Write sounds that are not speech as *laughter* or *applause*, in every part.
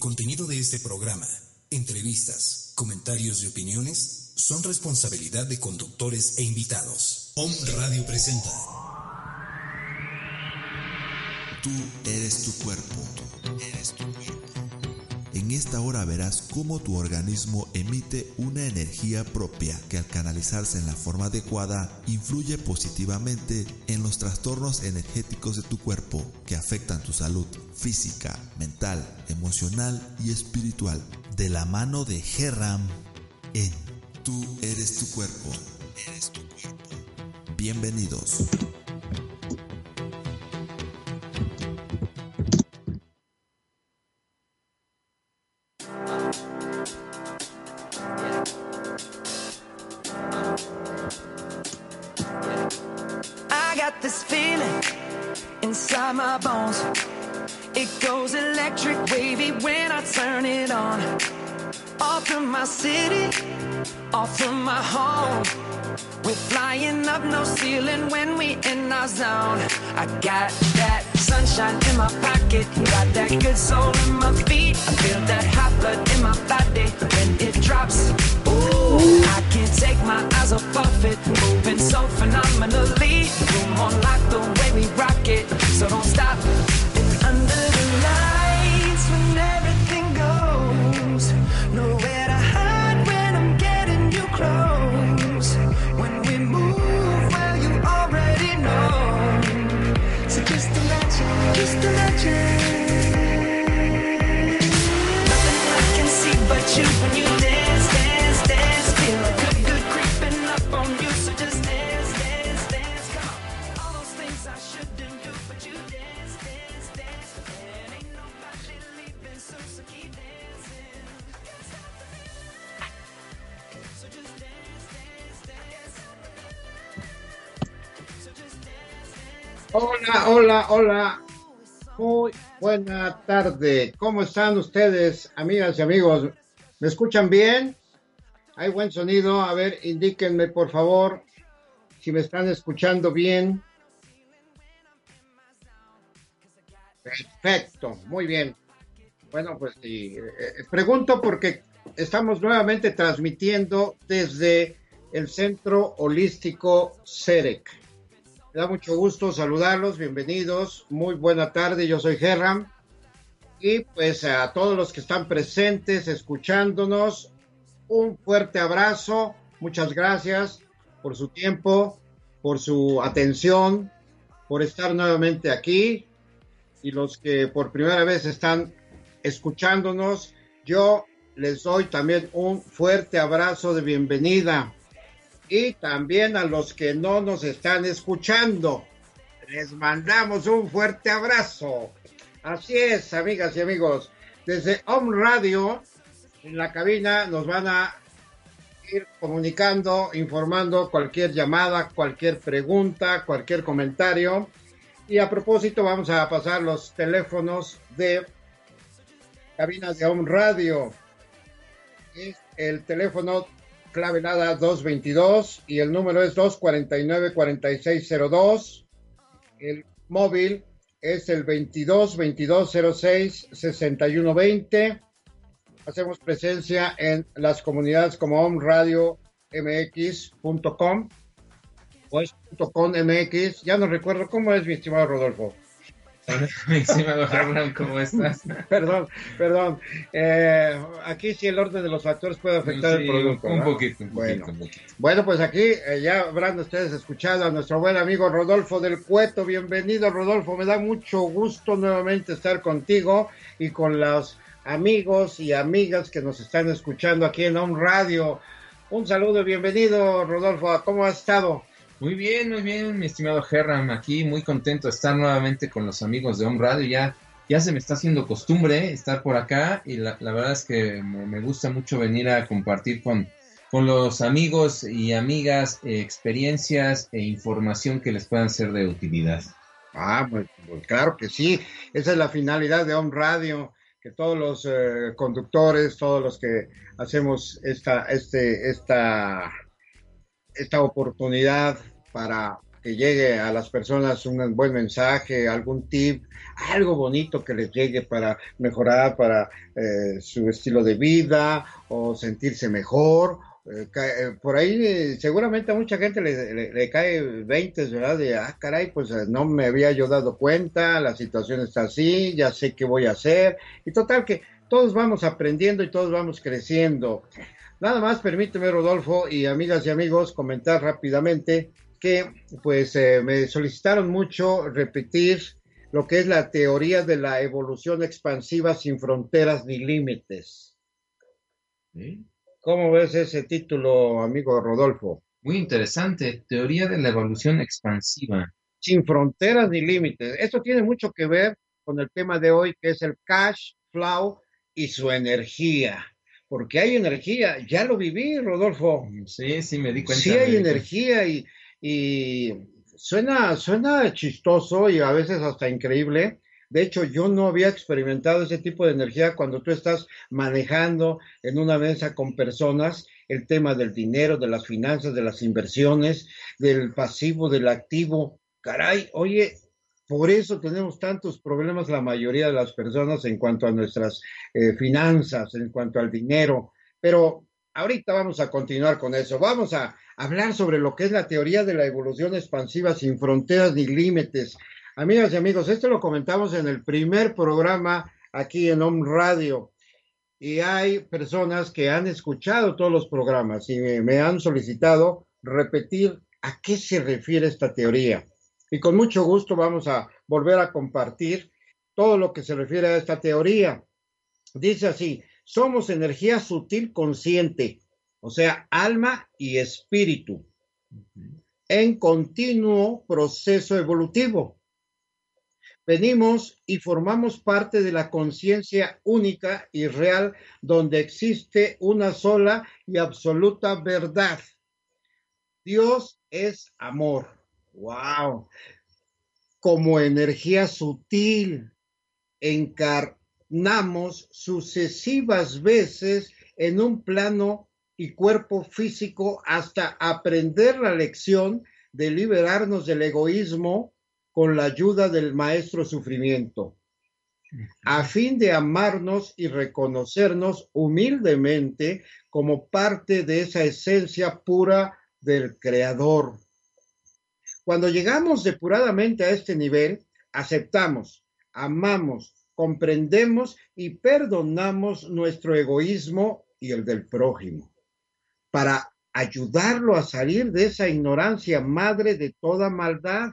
Contenido de este programa, entrevistas, comentarios y opiniones son responsabilidad de conductores e invitados. Om Radio presenta. Tú eres tu cuerpo. eres tu cuerpo. En esta hora verás cómo tu organismo emite una energía propia que al canalizarse en la forma adecuada influye positivamente en los trastornos energéticos de tu cuerpo que afectan tu salud física, mental, emocional y espiritual. De la mano de Gerram en Tú eres tu cuerpo. Eres tu cuerpo. Bienvenidos. My city, off from my home. We're flying up no ceiling when we in our zone. I got that sunshine in my pocket, got that good soul in my feet. I feel that buena tarde. ¿Cómo están ustedes, amigas y amigos? ¿Me escuchan bien? ¿Hay buen sonido? A ver, indíquenme, por favor, si me están escuchando bien. Perfecto, muy bien. Bueno, pues sí, eh, pregunto porque estamos nuevamente transmitiendo desde el Centro Holístico CEREC. Me da mucho gusto saludarlos, bienvenidos, muy buena tarde, yo soy Gerram. Y pues a todos los que están presentes, escuchándonos, un fuerte abrazo, muchas gracias por su tiempo, por su atención, por estar nuevamente aquí. Y los que por primera vez están escuchándonos, yo les doy también un fuerte abrazo de bienvenida y también a los que no nos están escuchando. Les mandamos un fuerte abrazo. Así es, amigas y amigos. Desde Home Radio, en la cabina, nos van a ir comunicando, informando cualquier llamada, cualquier pregunta, cualquier comentario. Y a propósito, vamos a pasar los teléfonos de cabinas de Home Radio. Es el teléfono clave nada 222 y el número es 249-4602. El móvil es el 22 2206 6120. Hacemos presencia en las comunidades como omradiomx.com o es .com MX. Ya no recuerdo cómo es, mi estimado Rodolfo. *laughs* ¿cómo estás? *laughs* Perdón, perdón. Eh, aquí sí el orden de los factores puede afectar Sí, el producto. un ¿verdad? poquito, un poquito, Bueno. un poquito. Bueno, pues aquí eh, ya habrán ustedes escuchado a nuestro buen amigo Rodolfo del Cueto. Bienvenido, Rodolfo. Me da mucho gusto nuevamente estar contigo y con los amigos y amigas que nos están escuchando aquí en Home Radio. Un saludo, bienvenido, Rodolfo. ¿Cómo has estado? Muy bien, muy bien, mi estimado Gerram, aquí muy contento de estar nuevamente con los amigos de Home Radio, ya ya se me está haciendo costumbre estar por acá y la, verdad es que me, gusta mucho venir a compartir con, con los amigos y amigas eh, experiencias e información que les puedan ser de utilidad. Ah, pues, pues, claro que sí, esa es la finalidad de Home Radio, que todos los eh, conductores, todos los que hacemos esta, este, esta, esta oportunidad para que llegue a las personas un buen mensaje, algún tip, algo bonito que les llegue para mejorar para eh, su estilo de vida o sentirse mejor. Eh, eh, por ahí seguramente a mucha gente le, cae 20, ¿verdad? De, ah, caray, pues no me había yo dado cuenta, la situación está así, ya sé qué voy a hacer. Y total que todos vamos aprendiendo y todos vamos creciendo. Nada más permíteme, Rodolfo, y amigas y amigos, comentar rápidamente que pues eh, me solicitaron mucho repetir lo que es la teoría de la evolución expansiva sin fronteras ni límites. ¿Cómo ves ese título, amigo Rodolfo? Muy interesante, teoría de la evolución expansiva. Sin fronteras ni límites. Esto tiene mucho que ver con el tema de hoy, que es el cash flow y su energía. Porque hay energía, ya lo viví, Rodolfo. Sí, sí, me di cuenta. Sí hay energía y y suena, suena chistoso y a veces hasta increíble. De hecho, yo no había experimentado ese tipo de energía cuando tú estás manejando en una mesa con personas el tema del dinero, de las finanzas, de las inversiones, del pasivo, del activo. Caray, oye, por eso tenemos tantos problemas la mayoría de las personas en cuanto a nuestras eh, finanzas, en cuanto al dinero. Pero ahorita vamos a continuar con eso. Vamos a hablar sobre lo que es la teoría de la evolución expansiva sin fronteras ni límites. Amigas y amigos, esto lo comentamos en el primer programa aquí en Home Radio. Y hay personas que han escuchado todos los programas y me, han solicitado repetir a qué se refiere esta teoría. Y con mucho gusto vamos a volver a compartir todo lo que se refiere a esta teoría. Dice así, somos energía sutil consciente o sea, alma y espíritu, en continuo proceso evolutivo. Venimos y formamos parte de la conciencia única y real donde existe una sola y absoluta verdad. Dios es amor. ¡Wow! Como energía sutil, encarnamos sucesivas veces en un plano y cuerpo físico hasta aprender la lección de liberarnos del egoísmo con la ayuda del maestro sufrimiento, a fin de amarnos y reconocernos humildemente como parte de esa esencia pura del Creador. Cuando llegamos depuradamente a este nivel, aceptamos, amamos, comprendemos y perdonamos nuestro egoísmo y el del prójimo para ayudarlo a salir de esa ignorancia madre de toda maldad.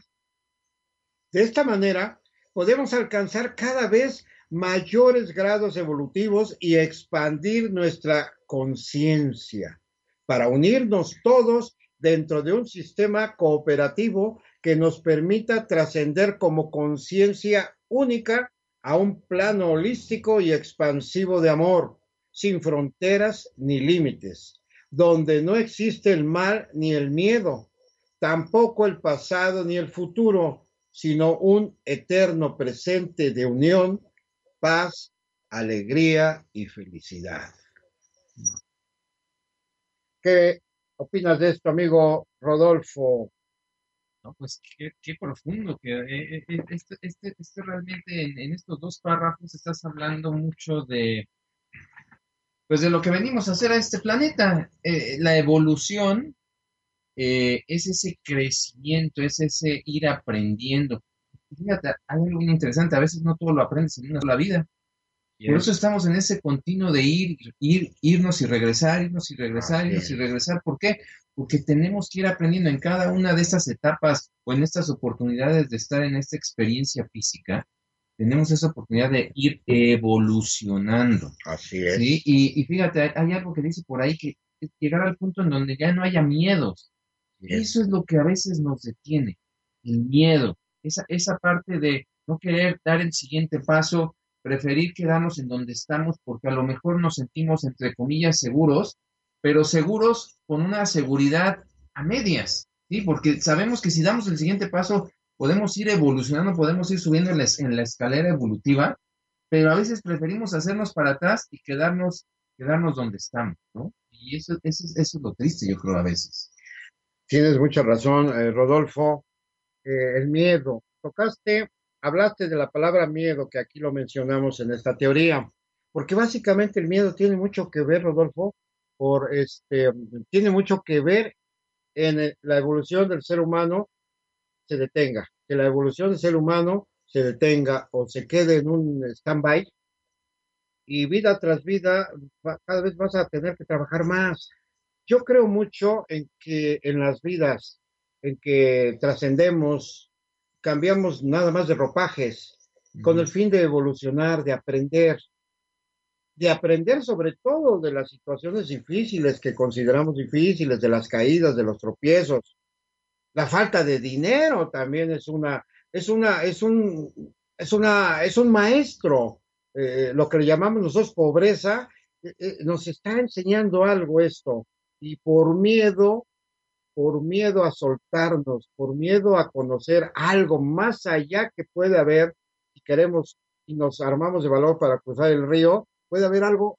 De esta manera, podemos alcanzar cada vez mayores grados evolutivos y expandir nuestra conciencia para unirnos todos dentro de un sistema cooperativo que nos permita trascender como conciencia única a un plano holístico y expansivo de amor, sin fronteras ni límites donde no existe el mal ni el miedo, tampoco el pasado ni el futuro, sino un eterno presente de unión, paz, alegría y felicidad. ¿Qué opinas de esto, amigo Rodolfo? No, pues qué, profundo, que eh, eh, eh, este, este, este, realmente en, estos dos párrafos estás hablando mucho de, pues de lo que venimos a hacer a este planeta. Eh, la evolución eh, es ese crecimiento, es ese ir aprendiendo. Fíjate, hay algo muy interesante, a veces no todo lo aprendes en una sola vida. Por eso estamos en ese continuo de ir, ir, irnos y regresar, irnos y regresar, irnos y regresar. ¿Por qué? Porque tenemos que ir aprendiendo en cada una de estas etapas o en estas oportunidades de estar en esta experiencia física tenemos esa oportunidad de ir evolucionando. Así es. ¿sí? Y, fíjate, hay, algo que dice por ahí que llegar al punto en donde ya no haya miedos. Eso es lo que a veces nos detiene, el miedo, esa, esa parte de, no querer dar el siguiente paso, preferir quedarnos en donde estamos porque a lo mejor nos sentimos, entre comillas, seguros, pero seguros con una seguridad a medias, ¿sí? Porque sabemos que si damos el siguiente paso, podemos ir evolucionando, podemos ir subiendo en la, escalera evolutiva, pero a veces preferimos hacernos para atrás y quedarnos, quedarnos donde estamos, ¿no? Y eso, eso, eso es lo triste, yo creo, a veces. Tienes mucha razón, eh, Rodolfo. Eh, el miedo. Tocaste, hablaste de la palabra miedo, que aquí lo mencionamos en esta teoría, porque básicamente el miedo tiene mucho que ver, Rodolfo, por este, tiene mucho que ver en la evolución del ser humano se detenga, que la evolución del ser humano se detenga o se quede en un stand-by y vida tras vida cada vez vas a tener que trabajar más. Yo creo mucho en que en las vidas, en que trascendemos, cambiamos nada más de ropajes, con el fin de evolucionar, de aprender, de aprender sobre todo de las situaciones difíciles que consideramos difíciles, de las caídas, de los tropiezos. La falta de dinero también es una, es una, es un, es una, es un maestro. Eh, lo que le llamamos nosotros pobreza, eh, eh, nos está enseñando algo esto. Y por miedo, por miedo a soltarnos, por miedo a conocer algo más allá que puede haber, y queremos y nos armamos de valor para cruzar el río, puede haber algo,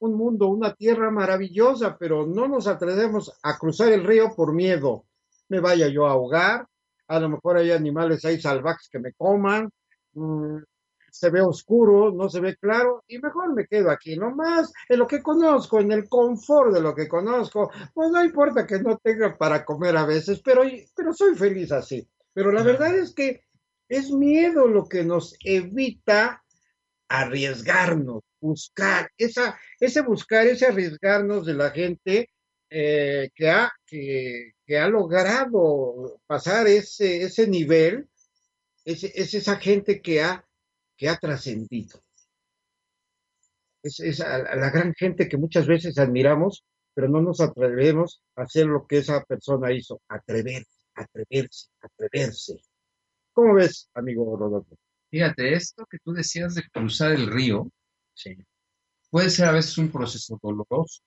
un mundo, una tierra maravillosa, pero no nos atrevemos a cruzar el río por miedo. Me vaya yo a ahogar, a lo mejor hay animales ahí salvajes que me coman, mm, se ve oscuro, no se ve claro, y mejor me quedo aquí nomás, en lo que conozco, en el confort de lo que conozco, pues no importa que no tenga para comer a veces, pero, pero soy feliz así. Pero la verdad es que es miedo lo que nos evita arriesgarnos, buscar, esa, ese buscar, ese arriesgarnos de la gente eh, que, ha, que, ha logrado pasar ese, ese nivel, es, es esa gente que ha, que ha trascendido. Es, es la gran gente que muchas veces admiramos, pero no nos atrevemos a hacer lo que esa persona hizo, atreverse, atreverse, atreverse. ¿Cómo ves, amigo Rodolfo? Fíjate, esto que tú decías de cruzar el río, puede ser a veces un proceso doloroso.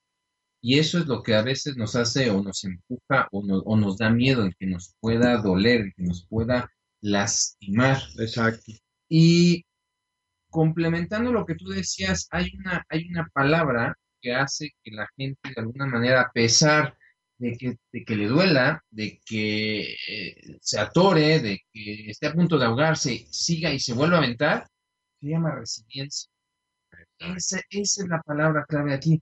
Y eso es lo que a veces nos hace o nos empuja o, o nos da miedo en que nos pueda doler, en que nos pueda lastimar. Exacto. Y complementando lo que tú decías, hay una, hay una palabra que hace que la gente de alguna manera, a pesar de que, de que le duela, de que eh, se atore, de que esté a punto de ahogarse, siga y se vuelva a aventar, se llama resiliencia. Esa, esa es la palabra clave aquí.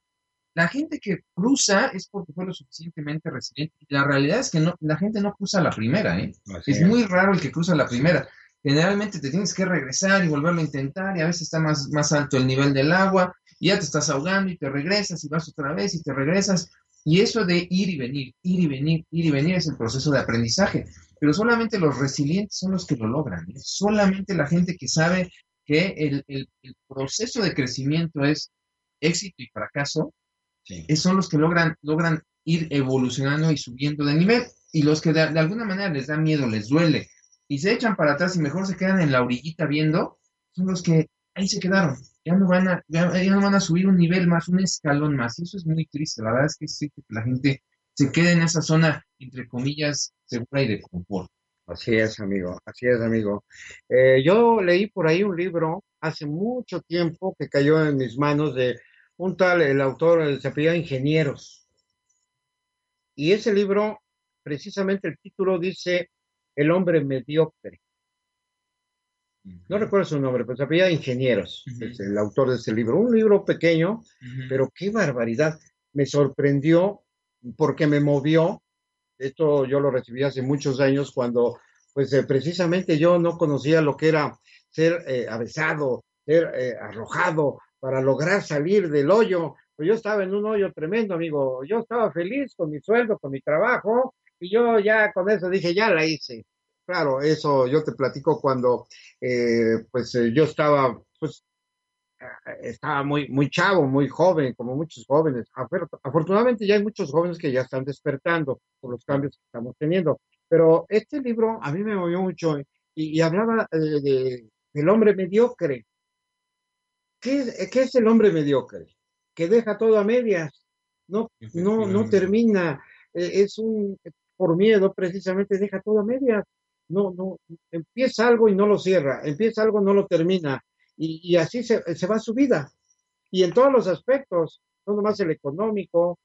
La gente que cruza es porque fue lo suficientemente resiliente. La realidad es que no, la gente no cruza la primera, ¿eh? es muy raro el que cruza la primera. Generalmente te tienes que regresar y volverlo a intentar y a veces está más, más alto el nivel del agua y ya te estás ahogando y te regresas y vas otra vez y te regresas. Y eso de ir y venir, ir y venir, ir y venir es el proceso de aprendizaje. Pero solamente los resilientes son los que lo logran. ¿eh? Solamente la gente que sabe que el, el, proceso de crecimiento es éxito y fracaso, son los que logran, logran ir evolucionando y subiendo de nivel. Y los que de, alguna manera les da miedo, les duele, y se echan para atrás y mejor se quedan en la orillita viendo, son los que ahí se quedaron ya no van a, ya, no van a subir un nivel más, un escalón más. Y eso es muy triste. La verdad es que sí que la gente se quede en esa zona, entre comillas, segura y de confort. Así es, amigo, así es, amigo. Eh, yo leí por ahí un libro hace mucho tiempo que cayó en mis manos de un tal, el autor se apellida Ingenieros. Y ese libro, precisamente el título dice El hombre mediocre. No recuerdo su nombre, pero sabía Ingenieros, es el autor de ese libro. Un libro pequeño, pero qué barbaridad. Me sorprendió porque me movió. Esto yo lo recibí hace muchos años cuando, pues eh, precisamente yo no conocía lo que era ser eh, avesado, ser eh, arrojado para lograr salir del hoyo. Pues yo estaba en un hoyo tremendo, amigo. Yo estaba feliz con mi sueldo, con mi trabajo, y yo ya con eso dije, ya la hice. Claro, eso yo te platico cuando eh, pues eh, yo estaba pues estaba muy muy chavo, muy joven, como muchos jóvenes. Afortunadamente ya hay muchos jóvenes que ya están despertando por los cambios que estamos teniendo. Pero este libro a mí me movió mucho y, hablaba de, del hombre mediocre. ¿Qué es, ¿Qué es el hombre mediocre? Que deja todo a medias, no, no, no termina, es un, por miedo precisamente deja todo a medias, no, no, empieza algo y no lo cierra, empieza algo y no lo termina, y, y así se, se, va su vida. Y en todos los aspectos, no nomás el económico,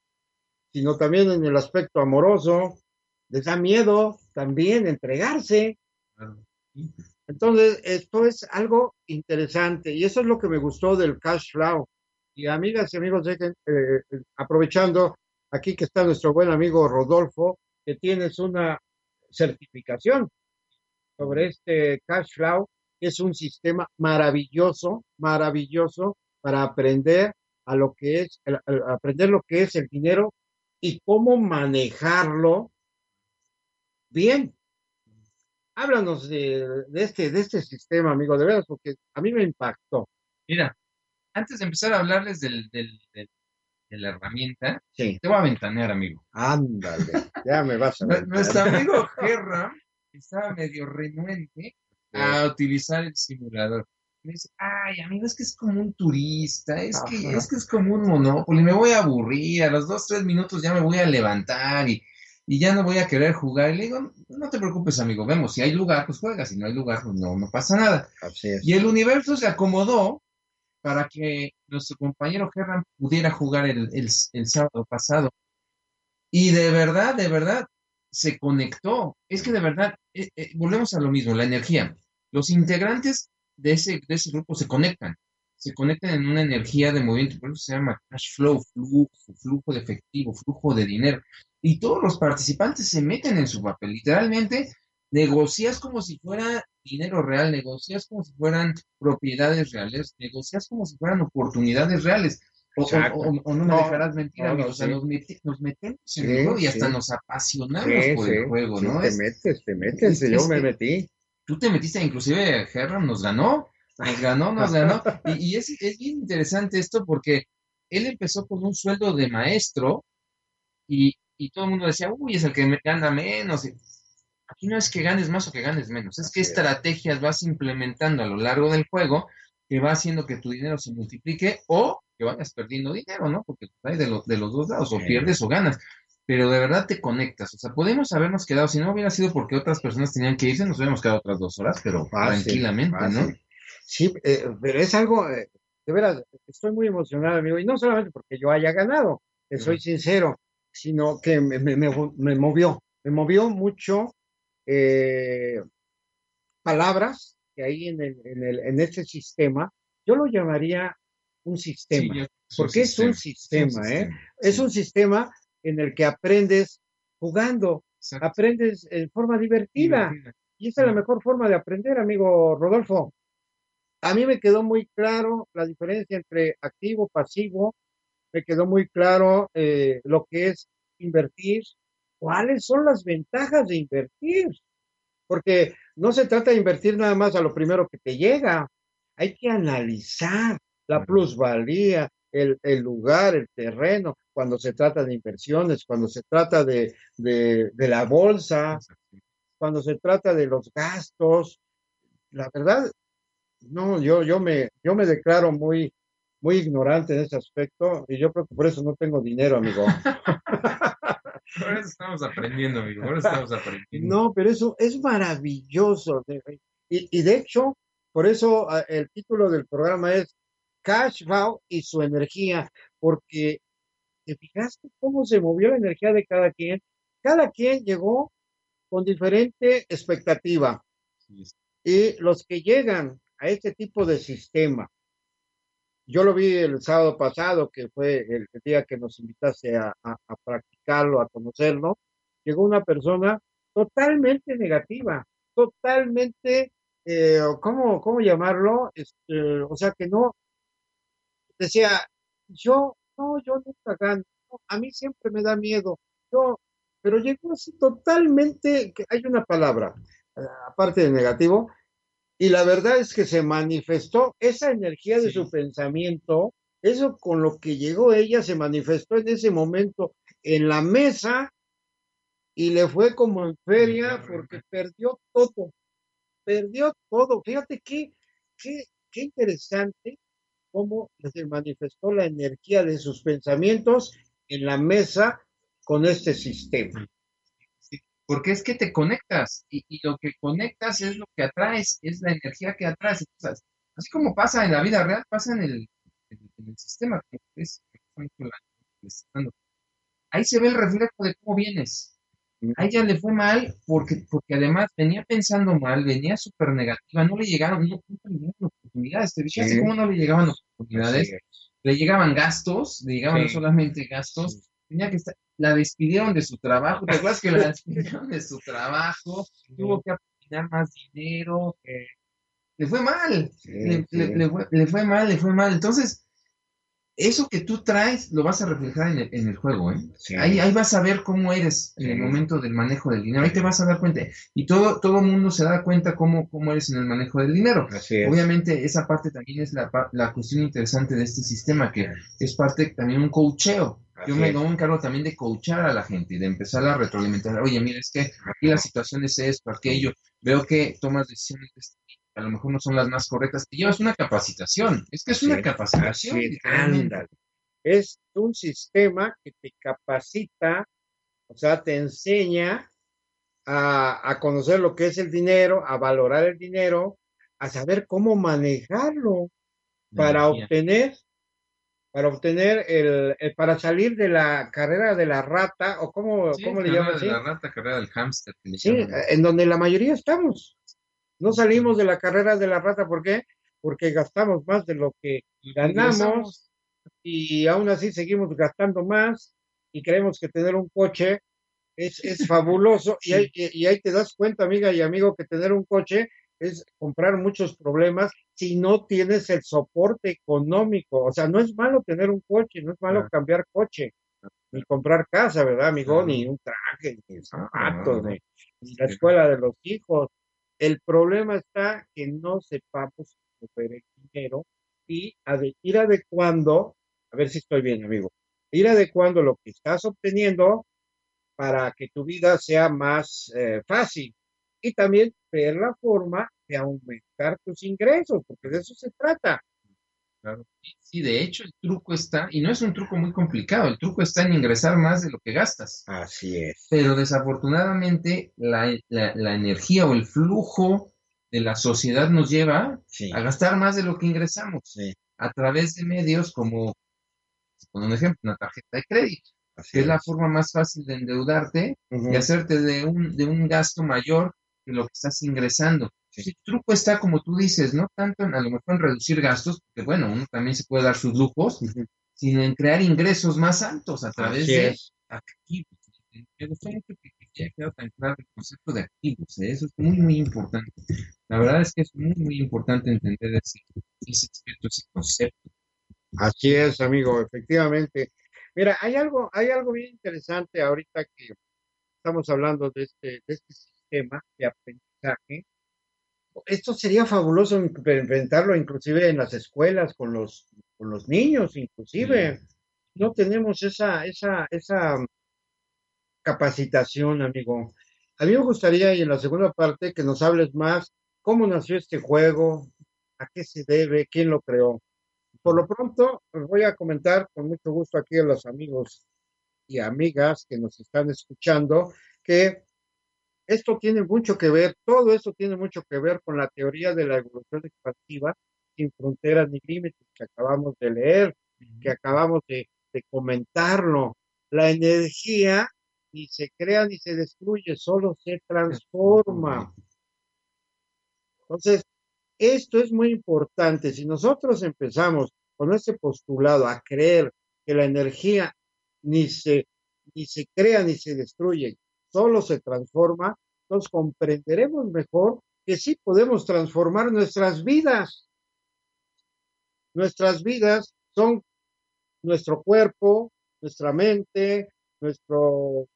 sino también en el aspecto amoroso, les da miedo también entregarse. Entonces, esto es algo interesante y eso es lo que me gustó del cash flow. Y amigas y amigos, dejen, eh, aprovechando aquí que está nuestro buen amigo Rodolfo, que tienes una certificación sobre este cash flow, que es un sistema maravilloso, maravilloso para aprender a lo que es, aprender lo que es el dinero y cómo manejarlo bien. Háblanos de, este, de este sistema, amigo, de veras, porque a mí me impactó. Mira, antes de empezar a hablarles del, del, de la herramienta, te voy a ventanear, amigo. Ándale, ya me vas a *laughs* Nuestro amigo *laughs* Gerra estaba medio renuente a utilizar el simulador. Me dice, ay, amigo, es que es como un turista, es que, es que es como un monópolis, me voy a aburrir, a los dos, tres minutos ya me voy a levantar y y ya no voy a querer jugar. Y le digo, no te preocupes, amigo, vemos, si hay lugar, pues juega, si no hay lugar, pues no, no pasa nada. Y el universo se acomodó para que nuestro compañero Gerran pudiera jugar el, sábado pasado. Y de verdad, de verdad, se conectó. Es que de verdad, eh, eh, volvemos a lo mismo, la energía. Los integrantes de ese, de ese grupo se conectan, se conectan en una energía de movimiento, por eso se llama cash flow, flujo, flujo de efectivo, flujo de dinero y todos los participantes se meten en su papel. Literalmente, negocias como si fuera dinero real, negocias como si fueran propiedades reales, negocias como si fueran oportunidades reales. O, no me dejarás mentir, amigo. o sea, nos, metemos en el juego y hasta nos apasionamos por el juego, ¿no? Te metes, te metes, yo me metí. Tú te metiste, inclusive Herram nos ganó, nos ganó, nos ganó. *laughs* Y, y es, es bien interesante esto porque él empezó con un sueldo de maestro y, y todo el mundo decía, uy, es el que gana menos. aquí no es que ganes más o que ganes menos, es que estrategias vas implementando a lo largo del juego que va haciendo que tu dinero se multiplique o que vayas perdiendo dinero, ¿no? Porque hay de, de los dos lados, o pierdes o ganas. Pero de verdad te conectas. O sea, podemos habernos quedado, si no hubiera sido porque otras personas tenían que irse, nos hubiéramos quedado otras dos horas, pero tranquilamente, ¿no? Sí, eh, pero es algo, eh, de veras, estoy muy emocionado, amigo, y no solamente porque yo haya ganado, te soy sincero, sino que me, movió, me movió mucho eh, palabras que hay en, el, en, el, en este sistema, yo lo llamaría un sistema, porque es un sistema, ¿eh? Es un sistema en el que aprendes jugando, aprendes en forma divertida. Y esa es la mejor forma de aprender, amigo Rodolfo. A mí me quedó muy claro la diferencia entre activo, pasivo, me quedó muy claro eh, lo que es invertir, cuáles son las ventajas de invertir, porque no se trata de invertir nada más a lo primero que te llega, hay que analizar la plusvalía, el, lugar, el terreno, cuando se trata de inversiones, cuando se trata de, de, de la bolsa, cuando se trata de los gastos. La verdad, no, yo, yo, me, yo me declaro muy, muy ignorante en ese aspecto y yo creo que por eso no tengo dinero, amigo. *laughs* por eso estamos aprendiendo, amigo, por eso estamos aprendiendo. No, pero eso es maravilloso. Y, y de hecho, por eso ah, el título del programa es Cash Flow y su energía, porque te fijaste cómo se movió la energía de cada quien. Cada quien llegó con diferente expectativa. Y los que llegan a este tipo de sistema yo lo vi el sábado pasado, que fue el, día que nos invitaste a, practicarlo, a conocerlo. Llegó una persona totalmente negativa, totalmente, eh, ¿cómo, ¿cómo llamarlo? Este, o sea, que no, decía, yo, no, yo nunca gano, a mí siempre me da miedo, yo, pero llegó así totalmente, hay una palabra, eh, aparte de negativo, y la verdad es que se manifestó esa energía de su pensamiento, eso con lo que llegó ella se manifestó en ese momento en la mesa y le fue como en feria porque perdió todo, perdió todo. Fíjate qué, qué, qué interesante cómo se manifestó la energía de sus pensamientos en la mesa con este sistema. Porque es que te conectas y, lo que conectas es lo que atraes, es la energía que atraes. así como pasa en la vida real, pasa en el, en el sistema. Ahí se ve el reflejo de cómo vienes. A ella le fue mal porque, porque además venía pensando mal, venía súper negativa, no le llegaron, no, le llegaban oportunidades. ¿Te fijas cómo no le llegaban oportunidades? Le llegaban gastos, le llegaban no solamente gastos, tenía que estar, la despidieron de su trabajo, ¿te acuerdas que la *laughs* despidieron de su trabajo? Tuvo que aplicar más dinero, le fue mal, le, fue, le fue mal, le fue mal. Entonces, eso que tú traes lo vas a reflejar en el, en el juego, ¿eh? Ahí, ahí vas a ver cómo eres en el momento del manejo del dinero, ahí te vas a dar cuenta. Y todo todo mundo se da cuenta cómo, cómo eres en el manejo del dinero. Obviamente esa parte también es la, la cuestión interesante de este sistema, que es parte también un coacheo. Yo me, me, encargo también de coachar a la gente y de empezar a retroalimentar. Oye, mira, es que aquí la situación es esto, aquello. Veo que tomas decisiones de este a lo mejor no son las más correctas, te llevas una capacitación. Es que es una capacitación. Es un sistema que te capacita, o sea, te enseña a, conocer lo que es el dinero, a valorar el dinero, a saber cómo manejarlo para obtener para obtener el, para salir de la carrera de la rata o cómo, ¿cómo le llaman de la rata, carrera del hámster. Sí, en donde la mayoría estamos. No salimos de la carrera de la rata, ¿por qué? Porque gastamos más de lo que ganamos y aún así seguimos gastando más y creemos que tener un coche es, es *laughs* fabuloso y, ahí, y ahí te das cuenta, amiga y amigo, que tener un coche es comprar muchos problemas si no tienes el soporte económico. O sea, no es malo tener un coche, no es malo cambiar coche, ni comprar casa, ¿verdad, amigo? Ni un traje, ni zapatos, ni la escuela de los hijos. El problema está que no sepamos mover el dinero y ir adecuando, a ver si estoy bien, amigo, ir adecuando lo que estás obteniendo para que tu vida sea más eh, fácil y también ver la forma de aumentar tus ingresos, porque de eso se trata. Sí, de hecho el truco está, y no es un truco muy complicado, el truco está en ingresar más de lo que gastas. Así es. Pero desafortunadamente la, energía o el flujo de la sociedad nos lleva a gastar más de lo que ingresamos a través de medios como, por un ejemplo, una tarjeta de crédito, que es. la forma más fácil de endeudarte y hacerte de un, de un gasto mayor que lo que estás ingresando. El truco está, como tú dices, no tanto en, a lo mejor en reducir gastos, porque bueno, uno también se puede dar sus lujos, sino en crear ingresos más altos a través de activos. Me gustó mucho que, haya quedado tan claro el concepto de activos, ¿eh? eso es muy, muy importante. La verdad es que es muy, muy importante entender ese, ese, ese concepto. Así es, amigo, efectivamente. Mira, hay algo, hay algo bien interesante ahorita que estamos hablando de este, de este sistema de aprendizaje esto sería fabuloso implementarlo inclusive en las escuelas con los, con los niños, inclusive. No tenemos esa, esa, esa capacitación, amigo. A mí me gustaría, y en la segunda parte, que nos hables más cómo nació este juego, a qué se debe, quién lo creó. Por lo pronto, os voy a comentar con mucho gusto aquí a los amigos y amigas que nos están escuchando que esto tiene mucho que ver, todo esto tiene mucho que ver con la teoría de la evolución expansiva sin fronteras ni límites que acabamos de leer, que acabamos de, comentarlo. La energía ni se crea ni se destruye, solo se transforma. Entonces, esto es muy importante. Si nosotros empezamos con este postulado a creer que la energía ni se, ni se crea ni se destruye, solo se transforma, nos comprenderemos mejor que sí podemos transformar nuestras vidas. Nuestras vidas son nuestro cuerpo, nuestra mente, nuestro,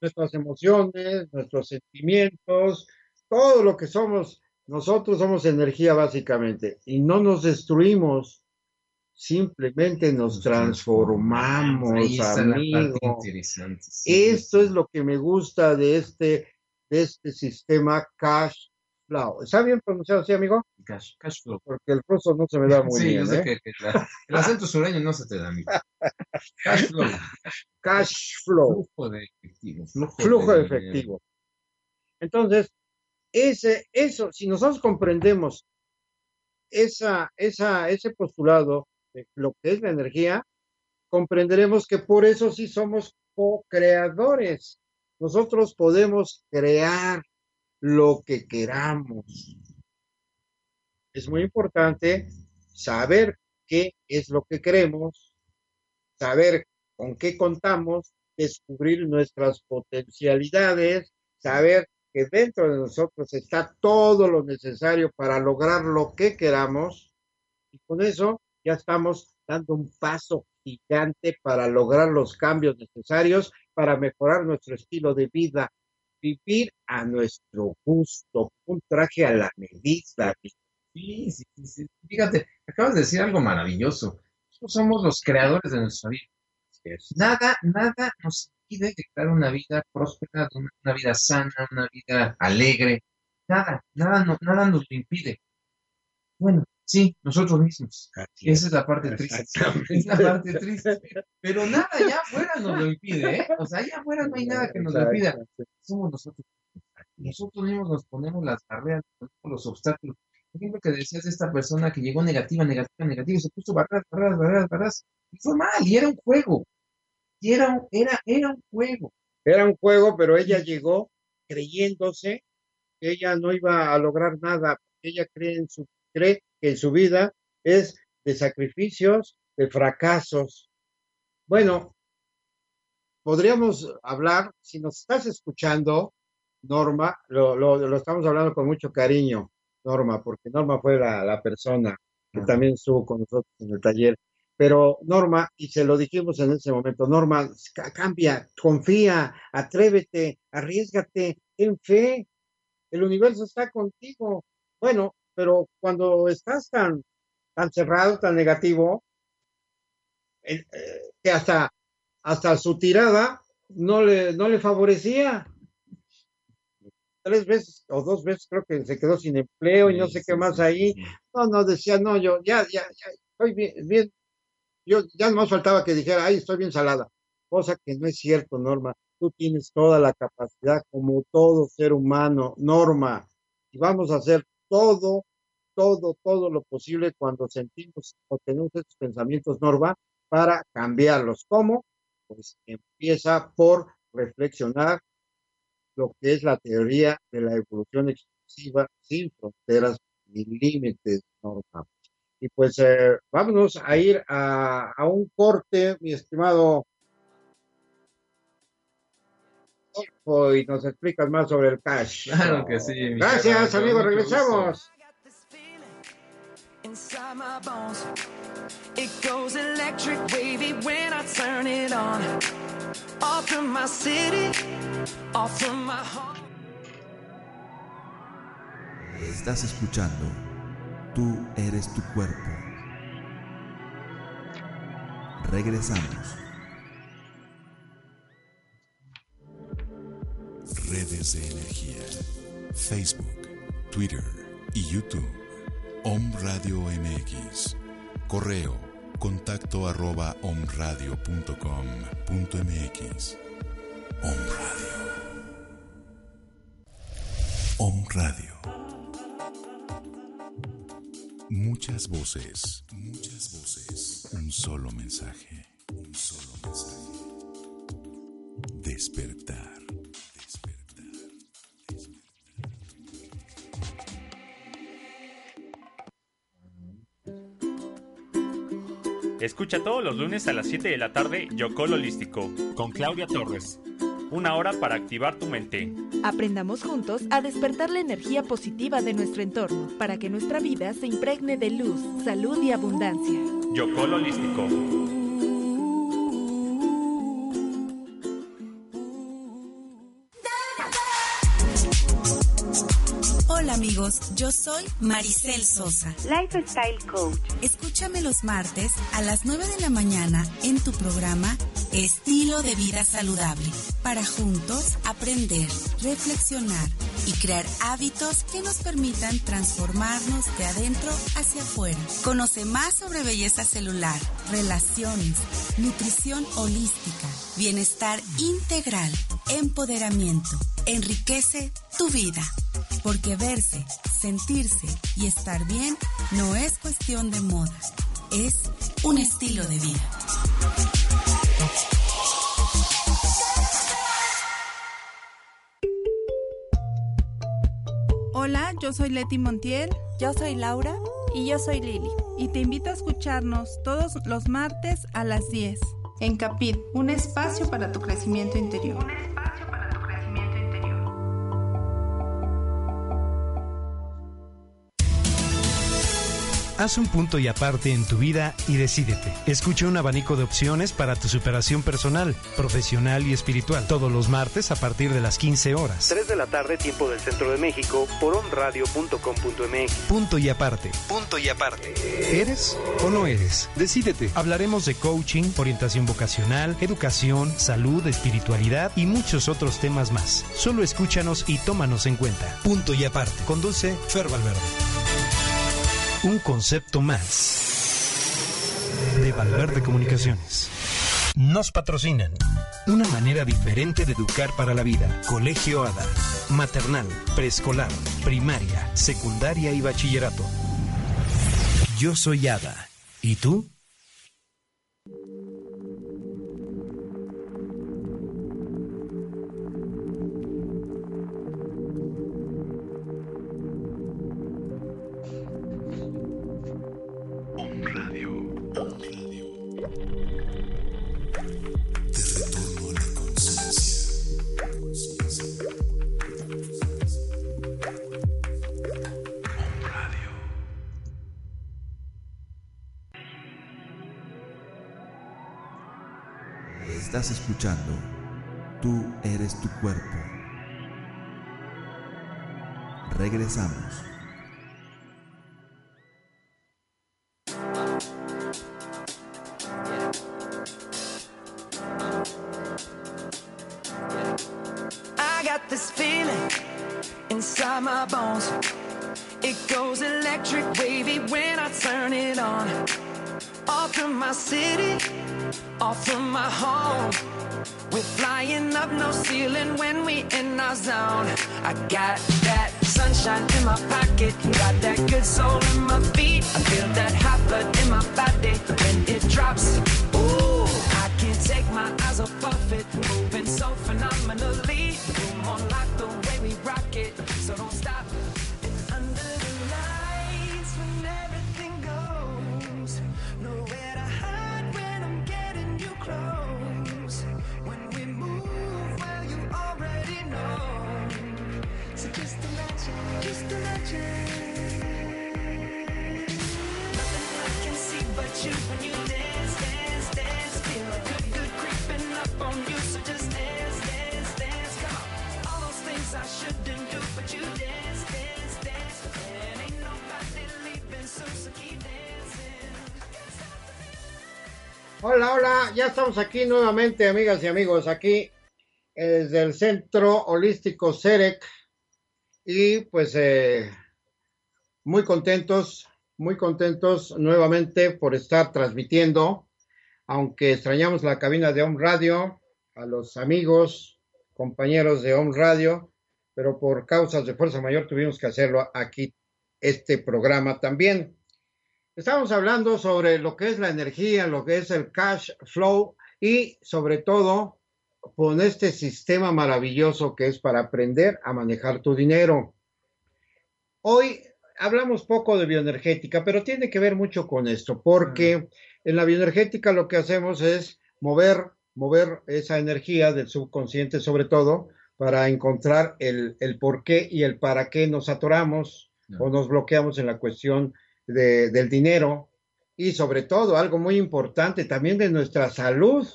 nuestras emociones, nuestros sentimientos, todo lo que somos. Nosotros somos energía básicamente y no nos destruimos, simplemente nos transformamos, amigo. Esto es lo que me gusta de este, de este sistema cash flow. ¿Está bien pronunciado así, amigo? Cash, cash flow. Porque el ruso no se me da muy sí, bien. yo sé ¿eh? que, que la- el acento sureño no se te da, amigo. Cash flow. Cash flow. Flujo de efectivo. Flujo, flujo de dinero. efectivo. Entonces, ese, eso, si nosotros comprendemos esa, esa, ese postulado lo que es la energía, comprenderemos que por eso sí somos co-creadores. Nosotros podemos crear lo que queramos. Es muy importante saber qué es lo que queremos, saber con qué contamos, descubrir nuestras potencialidades, saber que dentro de nosotros está todo lo necesario para lograr lo que queramos y con eso ya estamos dando un paso gigante para lograr los cambios necesarios para mejorar nuestro estilo de vida, vivir a nuestro gusto, un traje a la medida. Sí, sí, sí, sí. Fíjate, acabas de decir algo maravilloso. Nosotros somos los creadores de nuestra vida. Nada, nada nos impide crear una vida próspera, una, vida sana, una vida alegre. Nada, nada, nada nos lo impide. Bueno, sí, nosotros mismos. Esa es la parte triste. Es la parte triste. Pero nada allá afuera nos lo impide, ¿eh? O sea, allá afuera no hay nada que nos lo impida. Somos nosotros. Nosotros mismos nos ponemos las barreras, nos ponemos los obstáculos. Por ejemplo, que decías de esta persona que llegó negativa, negativa, negativa, y se puso barreras, barreras, barreras, barreras. Y fue mal, y era un juego. Y era, un- era, era un juego. Era un juego, pero ella llegó creyéndose que ella no iba a lograr nada, ella cree en su, cree que en su vida es de sacrificios, de fracasos. Bueno, podríamos hablar, si nos estás escuchando, Norma, lo, lo, lo estamos hablando con mucho cariño, Norma, porque Norma fue la, la persona que también estuvo con nosotros en el taller. Pero Norma, y se lo dijimos en ese momento, Norma, ca- cambia, confía, atrévete, arriesgate, ten fe, el universo está contigo. Bueno, pero cuando estás tan, tan cerrado, tan negativo, eh, eh, que hasta, hasta su tirada no le, no le favorecía. Tres veces o dos veces creo que se quedó sin empleo y no sé qué más ahí. No, no, decía, no, yo ya, ya, ya, estoy bien, bien. Yo ya no faltaba que dijera, ay, estoy bien salada. Cosa que no es cierto, Norma. Tú tienes toda la capacidad, como todo ser humano, Norma. Y vamos a hacer todo, todo, todo lo posible cuando sentimos o tenemos estos pensamientos, Norma, para cambiarlos. ¿Cómo? Pues empieza por reflexionar lo que es la teoría de la evolución exclusiva sin fronteras ni límites, Norma. Y pues eh, vámonos a ir a, a un corte, mi estimado Adolfo, y nos explicas más sobre el cash. Claro que sí. Gracias, amigos, regresamos. I got this feeling inside my bones. It goes electric wavy when I turn it on. Off from my city, off from my home. Estás escuchando Tú eres tu cuerpo. Regresamos. Redes de energía. Facebook, Twitter y YouTube. Om Radio MX. Correo contacto arroba omradio.com.mx. Om Radio. Om Radio. Muchas voces, muchas voces. Un solo mensaje, un solo mensaje. Despertar. Escucha todos los lunes a las 7 de la tarde Yocol Holístico con Claudia Torres. Una hora para activar tu mente. Aprendamos juntos a despertar la energía positiva de nuestro entorno para que nuestra vida se impregne de luz, salud y abundancia. Yocol Holístico. Amigos, yo soy Maricel Sosa. Lifestyle Coach. Escúchame los martes a las 9 de la mañana en tu programa Estilo de Vida Saludable, para juntos aprender, reflexionar y crear hábitos que nos permitan transformarnos de adentro hacia afuera. Conoce más sobre belleza celular, relaciones, nutrición holística, bienestar integral, empoderamiento. Enriquece tu vida. Porque verse, sentirse y estar bien no es cuestión de moda, es un estilo de vida. Hola, yo soy Leti Montiel. Yo soy Laura. Y yo soy Lili. Y te invito a escucharnos todos los martes a las 10 en Capit, un espacio para tu crecimiento interior. Haz un punto y aparte en tu vida y decídete. Escucha un abanico de opciones para tu superación personal, profesional y espiritual. Todos los martes a partir de las 15 horas. 3 de la tarde, tiempo del centro de México, por onradio.com.mx. Punto y aparte. Punto y aparte. ¿Eres o no eres? Decídete. Hablaremos de coaching, orientación vocacional, educación, salud, espiritualidad y muchos otros temas más. Solo escúchanos y tómanos en cuenta. Punto y aparte. Conduce Fer Valverde. Un concepto más de Valverde Comunicaciones. Nos patrocinan. Una manera diferente de educar para la vida. Colegio ADA. Maternal, preescolar, primaria, secundaria y bachillerato. Yo soy ADA. ¿Y tú? Escuchando Tú eres tu cuerpo. Regresamos. I got that sunshine in my pocket, got that good soul in my feet. I feel that Hola, hola, ya estamos aquí nuevamente, amigas y amigos, aquí eh, desde el Centro Holístico CEREC y pues eh, muy contentos, muy contentos nuevamente por estar transmitiendo, aunque extrañamos la cabina de Home Radio, a los amigos, compañeros de Home Radio, pero por causas de fuerza mayor tuvimos que hacerlo aquí, este programa también. Estamos hablando sobre lo que es la energía, lo que es el cash flow y sobre todo con este sistema maravilloso que es para aprender a manejar tu dinero. Hoy hablamos poco de bioenergética, pero tiene que ver mucho con esto, porque en la bioenergética lo que hacemos es mover, mover esa energía del subconsciente sobre todo para encontrar el, el por qué y el para qué nos atoramos o nos bloqueamos en la cuestión de, del dinero y sobre todo algo muy importante también de nuestra salud,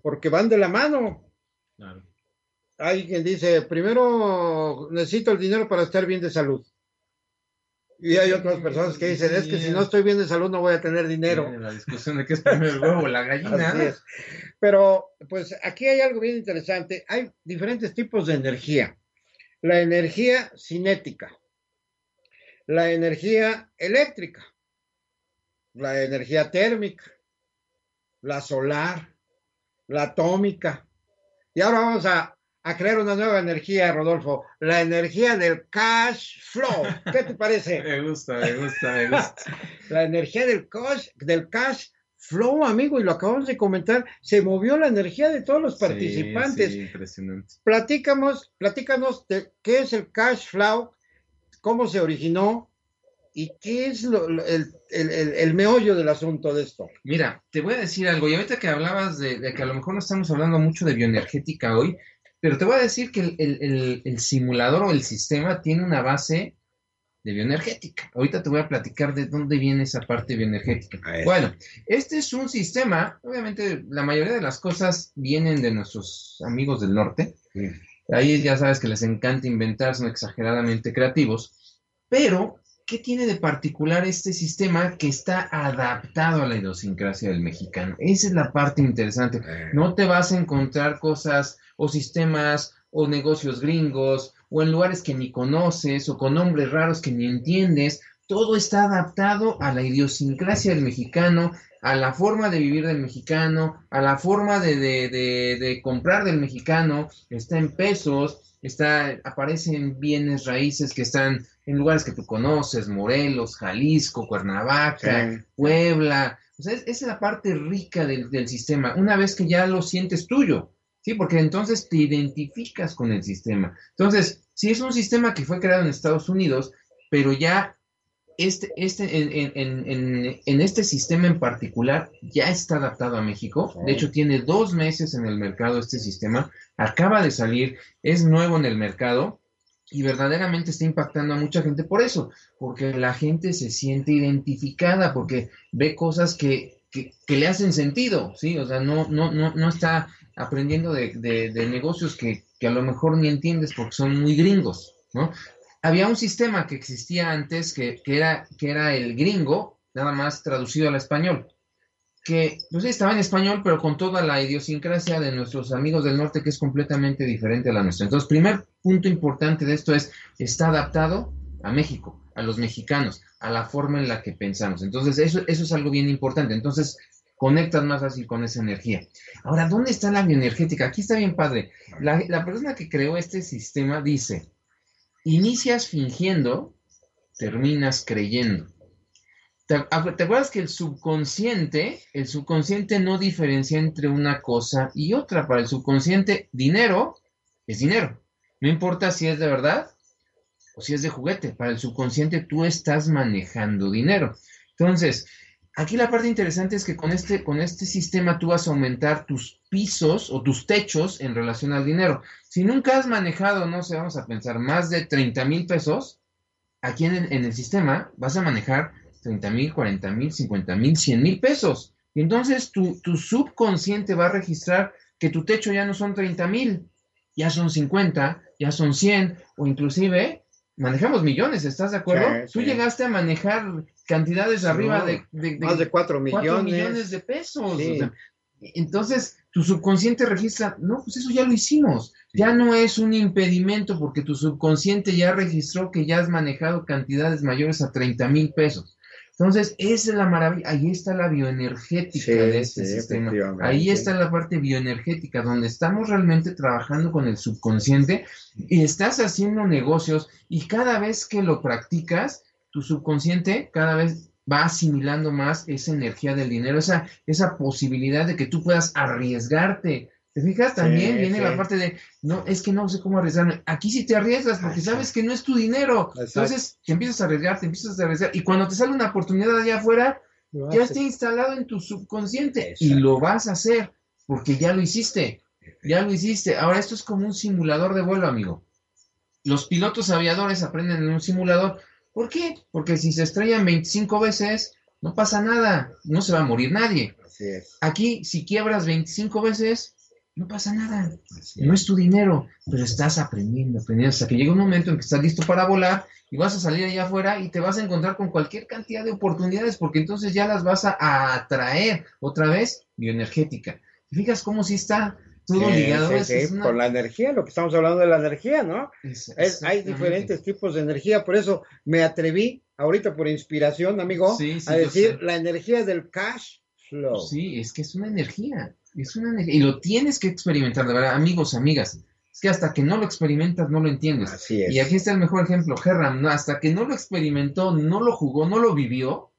porque van de la mano. Claro. Hay quien dice, primero necesito el dinero para estar bien de salud. Y hay otras personas que dicen, es que si no estoy bien de salud no voy a tener dinero. La discusión de qué es primero el huevo o la gallina. Pero pues aquí hay algo bien interesante. Hay diferentes tipos de energía. la energía cinética, la energía eléctrica, la energía térmica, la solar, la atómica. Y ahora vamos a, a crear una nueva energía, Rodolfo, la energía del cash flow. ¿Qué te parece? *laughs* me gusta, me gusta, me gusta. *laughs* la energía del cash, del cash flow, amigo, y lo acabamos de comentar, se movió la energía de todos los participantes. Sí, sí, impresionante. Platícanos, platícanos de qué es el cash flow, cómo se originó y qué es lo, lo- el, el- el- el meollo del asunto de esto. Mira, te voy a decir algo, y ahorita que hablabas de, de que a lo mejor no estamos hablando mucho de bioenergética hoy, pero te voy a decir que el, el- el- el simulador o el sistema tiene una base de bioenergética. Ahorita te voy a platicar de dónde viene esa parte bioenergética. Bueno, este es un sistema, obviamente la mayoría de las cosas vienen de nuestros amigos del norte. Ahí ya sabes que les encanta inventar, son exageradamente creativos, pero ¿qué tiene de particular este sistema que está adaptado a la idiosincrasia del mexicano? Esa es la parte interesante. No te vas a encontrar cosas o sistemas o negocios gringos o en lugares que ni conoces o con nombres raros que ni entiendes. Todo está adaptado a la idiosincrasia del mexicano, a la forma de vivir del mexicano, a la forma de, de- de- de comprar del mexicano. Está en pesos, está, aparecen bienes raíces que están en lugares que tú conoces, Morelos, Jalisco, Cuernavaca, Sí. Puebla. O sea, es- esa es la parte rica del, del sistema. Una vez que ya lo sientes tuyo, ¿sí? Porque entonces te identificas con el sistema. Entonces, si es un sistema que fue creado en Estados Unidos, pero ya este, este, en, en- en- en- este sistema en particular ya está adaptado a México. De hecho, tiene dos meses en el mercado este sistema. Acaba de salir, es nuevo en el mercado y verdaderamente está impactando a mucha gente por eso, porque la gente se siente identificada, porque ve cosas que, que, que le hacen sentido, ¿sí? O sea, no, no, no, no está aprendiendo de, de- de negocios que, que a lo mejor ni entiendes porque son muy gringos, ¿no? Había un sistema que existía antes que, era, que era el gringo, nada más traducido al español, que pues, estaba en español, pero con toda la idiosincrasia de nuestros amigos del norte que es completamente diferente a la nuestra. Entonces, primer punto importante de esto es, está adaptado a México, a los mexicanos, a la forma en la que pensamos. Entonces, eso, eso es algo bien importante. Entonces, conectas más fácil con esa energía. Ahora, ¿dónde está la bioenergética? Aquí está bien padre. La, la persona que creó este sistema dice, inicias fingiendo, terminas creyendo. ¿Te, acu- te acuerdas que el subconsciente, el subconsciente no diferencia entre una cosa y otra? Para el subconsciente, dinero es dinero. No importa si es de verdad o si es de juguete. Para el subconsciente tú estás manejando dinero. Entonces, aquí la parte interesante es que con este, con este sistema tú vas a aumentar tus pisos o tus techos en relación al dinero. Si nunca has manejado, no sé, vamos a pensar, más de 30 mil pesos, aquí en, el- en el sistema vas a manejar 30 mil, 40 mil, 50 mil, 100 mil pesos. Y entonces tu, tu subconsciente va a registrar que tu techo ya no son 30 mil, ya son 50, ya son 100, o inclusive manejamos millones, ¿estás de acuerdo? Sí, Tú sí. llegaste a manejar cantidades arriba de, de- más de cuatro cuatro millones. millones de pesos. Sí. o sea, entonces, tu subconsciente registra, no, pues eso ya lo hicimos. Ya no es un impedimento porque tu subconsciente ya registró que ya has manejado cantidades mayores a 30 mil pesos. Entonces, esa es la maravilla. Ahí está la bioenergética Sí, de este sí, sistema. Ahí está la parte bioenergética, donde estamos realmente trabajando con el subconsciente y estás haciendo negocios y cada vez que lo practicas, tu subconsciente cada vez va asimilando más esa energía del dinero, esa, esa posibilidad de que tú puedas arriesgarte. ¿Te fijas? También Sí, viene sí. la parte de, no, es que no sé cómo arriesgarme. Aquí sí te arriesgas porque sabes que no es tu dinero. Exacto. Entonces, te empiezas a arriesgar, te empiezas a arriesgar. Y cuando te sale una oportunidad allá afuera, Lo ya haces. está instalado en tu subconsciente y lo vas a hacer porque ya lo hiciste. Ya lo hiciste. Ahora, esto es como un simulador de vuelo, amigo. Los pilotos aviadores aprenden en un simulador. ¿Por qué? Porque si se estrellan 25 veces, no pasa nada. No se va a morir nadie. Así es. Aquí, si quiebras 25 veces, no pasa nada. No es tu dinero, pero estás aprendiendo, aprendiendo, hasta que llega un momento en que estás listo para volar y vas a salir allá afuera y te vas a encontrar con cualquier cantidad de oportunidades porque entonces ya las vas a, atraer otra vez bioenergética. ¿Te fijas cómo sí está todo Sí, ligado sí, a eso. sí, es una- con la energía, lo que estamos hablando de la energía, ¿no? Es- hay diferentes tipos de energía, por eso me atreví ahorita por inspiración, amigo, a decir la energía del cash flow. Sí, es que es una energía, es una energía, y lo tienes que experimentar, de verdad, amigos, amigas. Es que hasta que no lo experimentas no lo entiendes. Así es. Y aquí está el mejor ejemplo, Herram, no, hasta que no lo experimentó, no lo jugó, no lo vivió,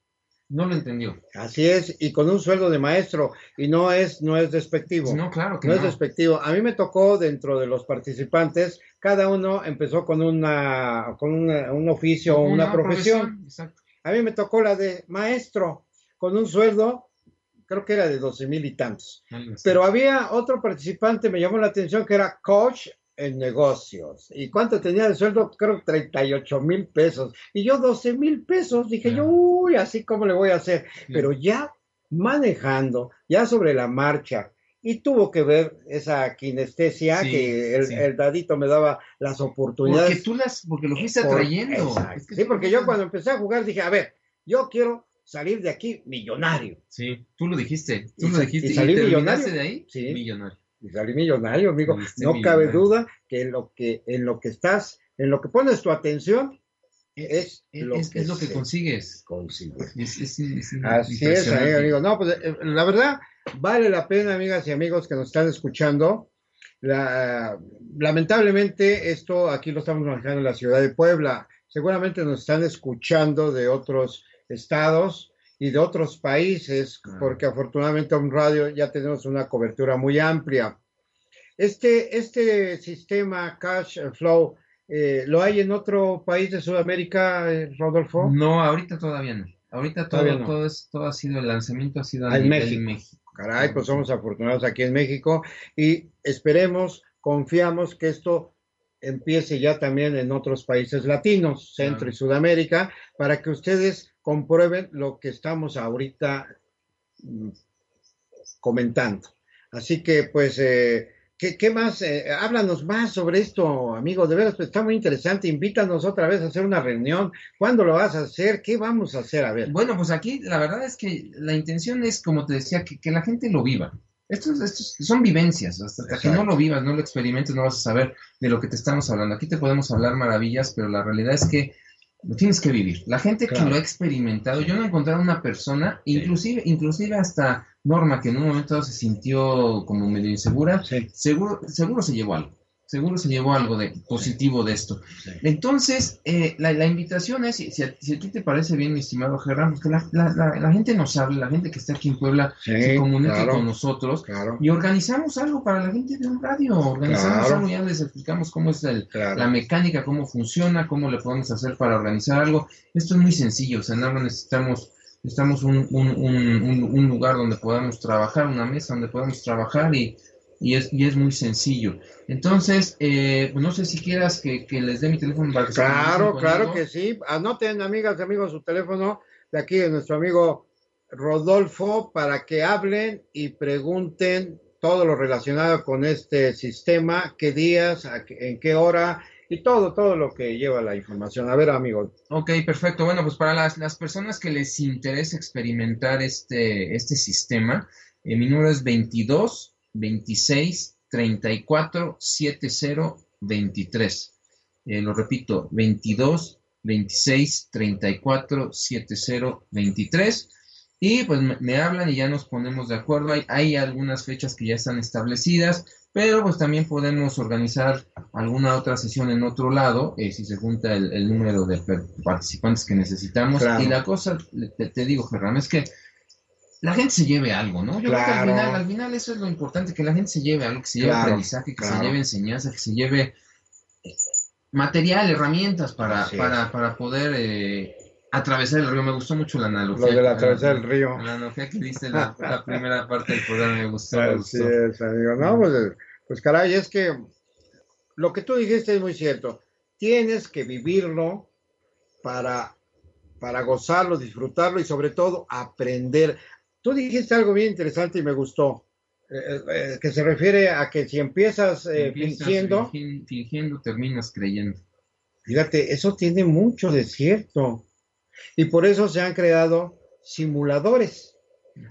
no lo entendió. Así es, y con un sueldo de maestro, y no es, no es despectivo. No, claro que no no. es despectivo. A mí me tocó dentro de los participantes, cada uno empezó con una, con una- un oficio o una, profesión. Exacto. A mí me tocó la de maestro, con un sueldo, creo que era de 12 mil y tantos. Pero había otro participante, me llamó la atención, que era coach en negocios. ¿Y cuánto tenía de sueldo? Creo que 38 mil pesos. Y yo 12 mil pesos. Dije yo, uy, así como le voy a hacer. Pero ya manejando, ya sobre la marcha. Y tuvo que ver esa kinestesia Sí, que el, sí. el dadito me daba las oportunidades. Porque tú las, porque lo fuiste atrayendo. Exacto. Es que sí, porque yo cuando empecé a jugar dije, a ver, yo quiero salir de aquí millonario. Sí, tú lo dijiste, tú Y lo dijiste. y terminaste millonario. de ahí, Sí. millonario. Y salí millonario, amigo. Saliste No cabe duda que en lo que, en lo que estás, en lo que pones tu atención, es, Es, lo, es- que es lo que consigues. consigue. Es, es- es Así es, amigo, amigo. No, pues eh, la verdad, vale la pena, amigas y amigos que nos están escuchando. La- lamentablemente, esto aquí lo estamos manejando en la ciudad de Puebla. Seguramente nos están escuchando de otros estados y de otros países, porque afortunadamente en radio ya tenemos una cobertura muy amplia. Este, este sistema Cash Flow, eh, ¿lo hay en otro país de Sudamérica, eh, Rodolfo? No, ahorita todavía no. Ahorita todo, Todavía no. todo, es, todo ha sido, el lanzamiento ha sido a Ah, en México. Caray, pues somos afortunados aquí en México y esperemos, confiamos que esto empiece ya también en otros países latinos, Centro Claro. y Sudamérica, para que ustedes comprueben lo que estamos ahorita mm, comentando. Así que, pues, eh, ¿qué, qué más? Eh, háblanos más sobre esto, amigo. De veras, pues, está muy interesante. Invítanos otra vez a hacer una reunión. ¿Cuándo lo vas a hacer? ¿Qué vamos a hacer? A ver. Bueno, pues aquí la verdad es que la intención es, como te decía, que, que la gente lo viva. Estos, estos son vivencias, hasta, hasta que no lo vivas, no lo experimentes, no vas a saber de lo que te estamos hablando. Aquí te podemos hablar maravillas, pero la realidad es que lo tienes que vivir. La gente Claro. que lo ha experimentado, yo no he encontrado una persona, inclusive, inclusive hasta Norma, que en un momento se sintió como medio insegura, seguro, seguro se llevó algo. Seguro se llevó algo de positivo de esto. Entonces, eh, la, la invitación es, si, si a, si a ti te parece bien, mi estimado Gerrán, pues que la, la- la- gente nos hable, la gente que está aquí en Puebla se comunique claro. con nosotros Claro. y organizamos algo para la gente de un radio. Organizamos Claro. algo, ya les explicamos cómo es el- la mecánica, cómo funciona, cómo le podemos hacer para organizar algo. Esto es muy sencillo, o sea, nada necesitamos, necesitamos un, un, un- un- un lugar donde podamos trabajar, una mesa donde podamos trabajar y, y, es, y es muy sencillo. Entonces, eh, pues no sé si quieras que, que les dé mi teléfono para que se Claro, claro que sí. Anoten, amigas y amigos, su teléfono de aquí de nuestro amigo Rodolfo para que hablen y pregunten todo lo relacionado con este sistema, qué días, en qué hora y todo, todo lo que lleva la información. A ver, amigos. Ok, perfecto. Bueno, pues para las, las personas que les interesa experimentar este, este sistema, eh, mi número es 22 26 34 70 23. Eh, lo repito, 22 26 34 70 23. Y pues me, me hablan y ya nos ponemos de acuerdo. Hay, hay algunas fechas que ya están establecidas, pero pues también podemos organizar alguna otra sesión en otro lado, eh, si se junta el, el número de participantes que necesitamos. Claro. Y la cosa, te, te digo, Gerrán, es que la gente se lleve algo, ¿no? Yo creo que al final, al final eso es lo importante, que la gente se lleve algo, que se lleve Claro, aprendizaje, que claro. se lleve enseñanza, que se lleve eh, material, herramientas para, para, para poder eh, atravesar el río. Me gustó mucho la analogía. Lo de la atravesar el río. La analogía que diste en la, la primera parte del programa me gustó, me Así gustó. es, amigo. No, pues, pues caray, es que lo que tú dijiste es muy cierto. Tienes que vivirlo para, para gozarlo, disfrutarlo y sobre todo aprender. Tú dijiste algo bien interesante y me gustó, eh, eh, que se refiere a que si empiezas eh, Empiezas fingiendo, fingiendo, terminas creyendo. fíjate, eso tiene mucho de cierto. Y por eso se han creado simuladores.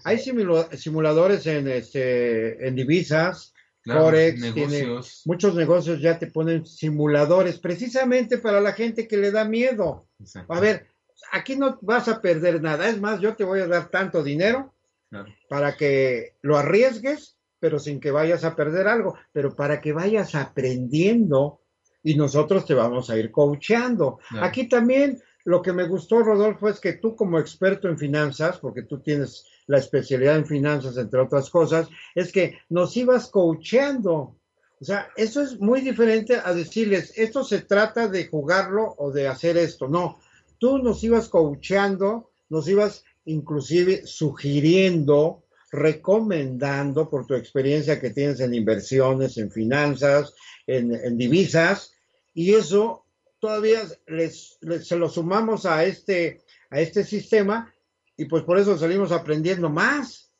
Hay simula- simuladores en, este, en divisas, Claro, Forex, negocios. muchos negocios ya te ponen simuladores, precisamente para la gente que le da miedo. Exacto. A ver, aquí no vas a perder nada, es más, yo te voy a dar tanto dinero Claro. para que lo arriesgues, pero sin que vayas a perder algo, pero para que vayas aprendiendo y nosotros te vamos a ir coacheando. Claro. Aquí también lo que me gustó, Rodolfo, es que tú como experto en finanzas, porque tú tienes la especialidad en finanzas, entre otras cosas, es que nos ibas coacheando. O sea, eso es muy diferente a decirles, esto se trata de jugarlo o de hacer esto. No, tú nos ibas coacheando, nos ibas inclusive sugiriendo, recomendando por tu experiencia que tienes en inversiones, en finanzas, en, en divisas, y eso todavía les, les- se lo sumamos a este, a este sistema y pues por eso salimos aprendiendo más.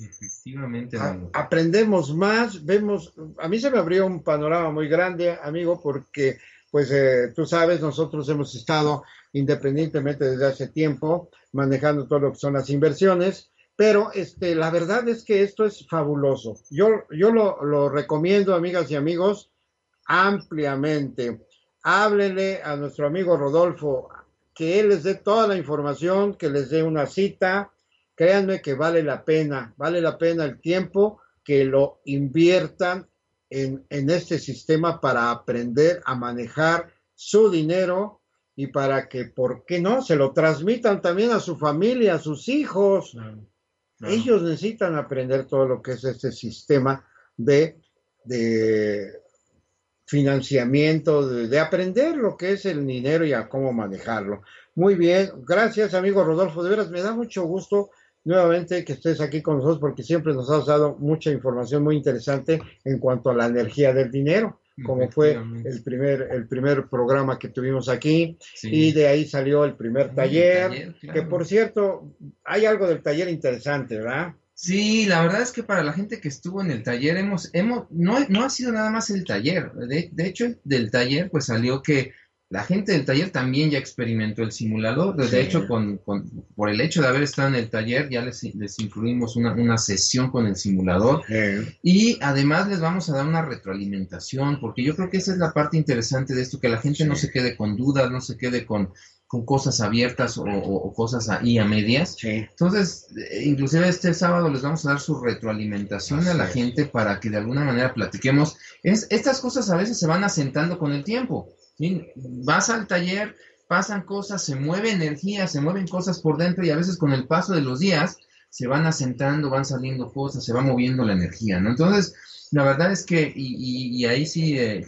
Efectivamente, A- aprendemos más, vemos, a mí se me abrió un panorama muy grande, amigo, porque pues eh, tú sabes, nosotros hemos estado independientemente desde hace tiempo manejando todo lo que son las inversiones, pero este, la verdad es que esto es fabuloso. Yo, yo lo, lo recomiendo, amigas y amigos, ampliamente. Háblenle a nuestro amigo Rodolfo, que él les dé toda la información, que les dé una cita. Créanme que vale la pena, vale la pena el tiempo que lo inviertan en, en este sistema para aprender a manejar su dinero y para que, ¿por qué no?, se lo transmitan también a su familia, a sus hijos. Claro. Ellos necesitan aprender todo lo que es este sistema de, de financiamiento, de, de aprender lo que es el dinero y a cómo manejarlo. Muy bien, gracias amigo Rodolfo, de veras me da mucho gusto nuevamente que estés aquí con nosotros porque siempre nos has dado mucha información muy interesante en cuanto a la energía del dinero, como fue el primer, el primer programa que tuvimos aquí Sí. y de ahí salió el primer taller, taller, claro. que por cierto, hay algo del taller interesante, ¿verdad? Sí, la verdad es que para la gente que estuvo en el taller, hemos, hemos, no, no ha sido nada más el taller. De, de hecho, del taller, pues salió que la gente del taller también ya experimentó el simulador. De Sí. hecho, con, con- por el hecho de haber estado en el taller, ya les, les incluimos una, una sesión con el simulador. Y además les vamos a dar una retroalimentación, porque yo creo que esa es la parte interesante de esto, que la gente no se quede con dudas, no se quede con, con cosas abiertas o, o- cosas ahí a medias. Entonces, eh, inclusive este sábado les vamos a dar su retroalimentación a la gente para que de alguna manera platiquemos. Es, estas cosas a veces se van asentando con el tiempo. ¿Sí? Vas al taller, pasan cosas, se mueve energía, se mueven cosas por dentro y a veces con el paso de los días se van asentando, van saliendo cosas, se va moviendo la energía, ¿no? Entonces, la verdad es que, y, y- y ahí sí, eh,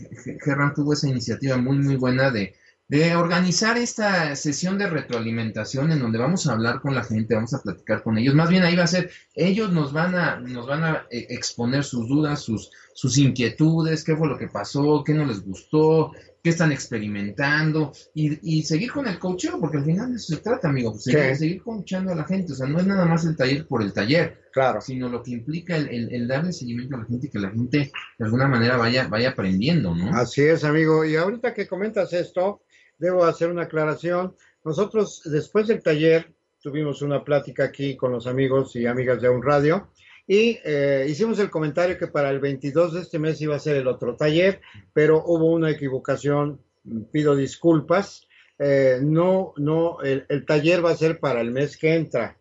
tuvo esa iniciativa muy, muy buena de, de organizar esta sesión de retroalimentación en donde vamos a hablar con la gente, vamos a platicar con ellos. Más bien ahí va a ser, ellos nos van a, nos van a eh, exponer sus dudas, sus, sus inquietudes, qué fue lo que pasó, qué no les gustó, qué están experimentando y, y seguir con el coacheo, porque al final de eso se trata, amigo, pues, seguir, seguir coachando a la gente. O sea, no es nada más el taller por el taller, Claro. sino lo que implica el, el- el darle seguimiento a la gente y que la gente de alguna manera vaya, vaya aprendiendo, ¿no? Así es, amigo. Y ahorita que comentas esto, debo hacer una aclaración. Nosotros, después del taller, tuvimos una plática aquí con los amigos y amigas de un radio y eh, hicimos el comentario que para el 22 de este mes iba a ser el otro taller, pero hubo una equivocación. Pido disculpas. Eh, no, no, el, el taller va a ser para el mes que entra.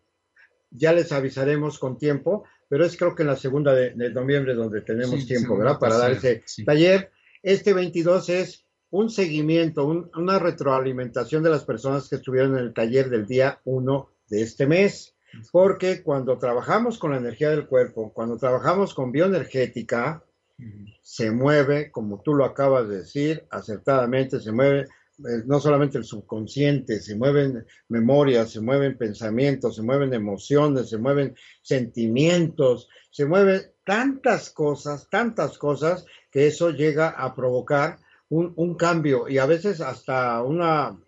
Ya les avisaremos con tiempo, pero es creo que en la segunda de, de noviembre donde tenemos Sí, tiempo, ¿verdad? Para dar ese sí. taller. Este 22 es un seguimiento, un- una retroalimentación de las personas que estuvieron en el taller del día 1 de este mes. Porque cuando trabajamos con la energía del cuerpo, cuando trabajamos con bioenergética, se mueve, como tú lo acabas de decir, acertadamente, se mueve eh, no solamente el subconsciente, se mueven memorias, se mueven pensamientos, se mueven emociones, se mueven sentimientos, se mueven tantas cosas, tantas cosas, que eso llega a provocar un, cambio y a veces hasta una,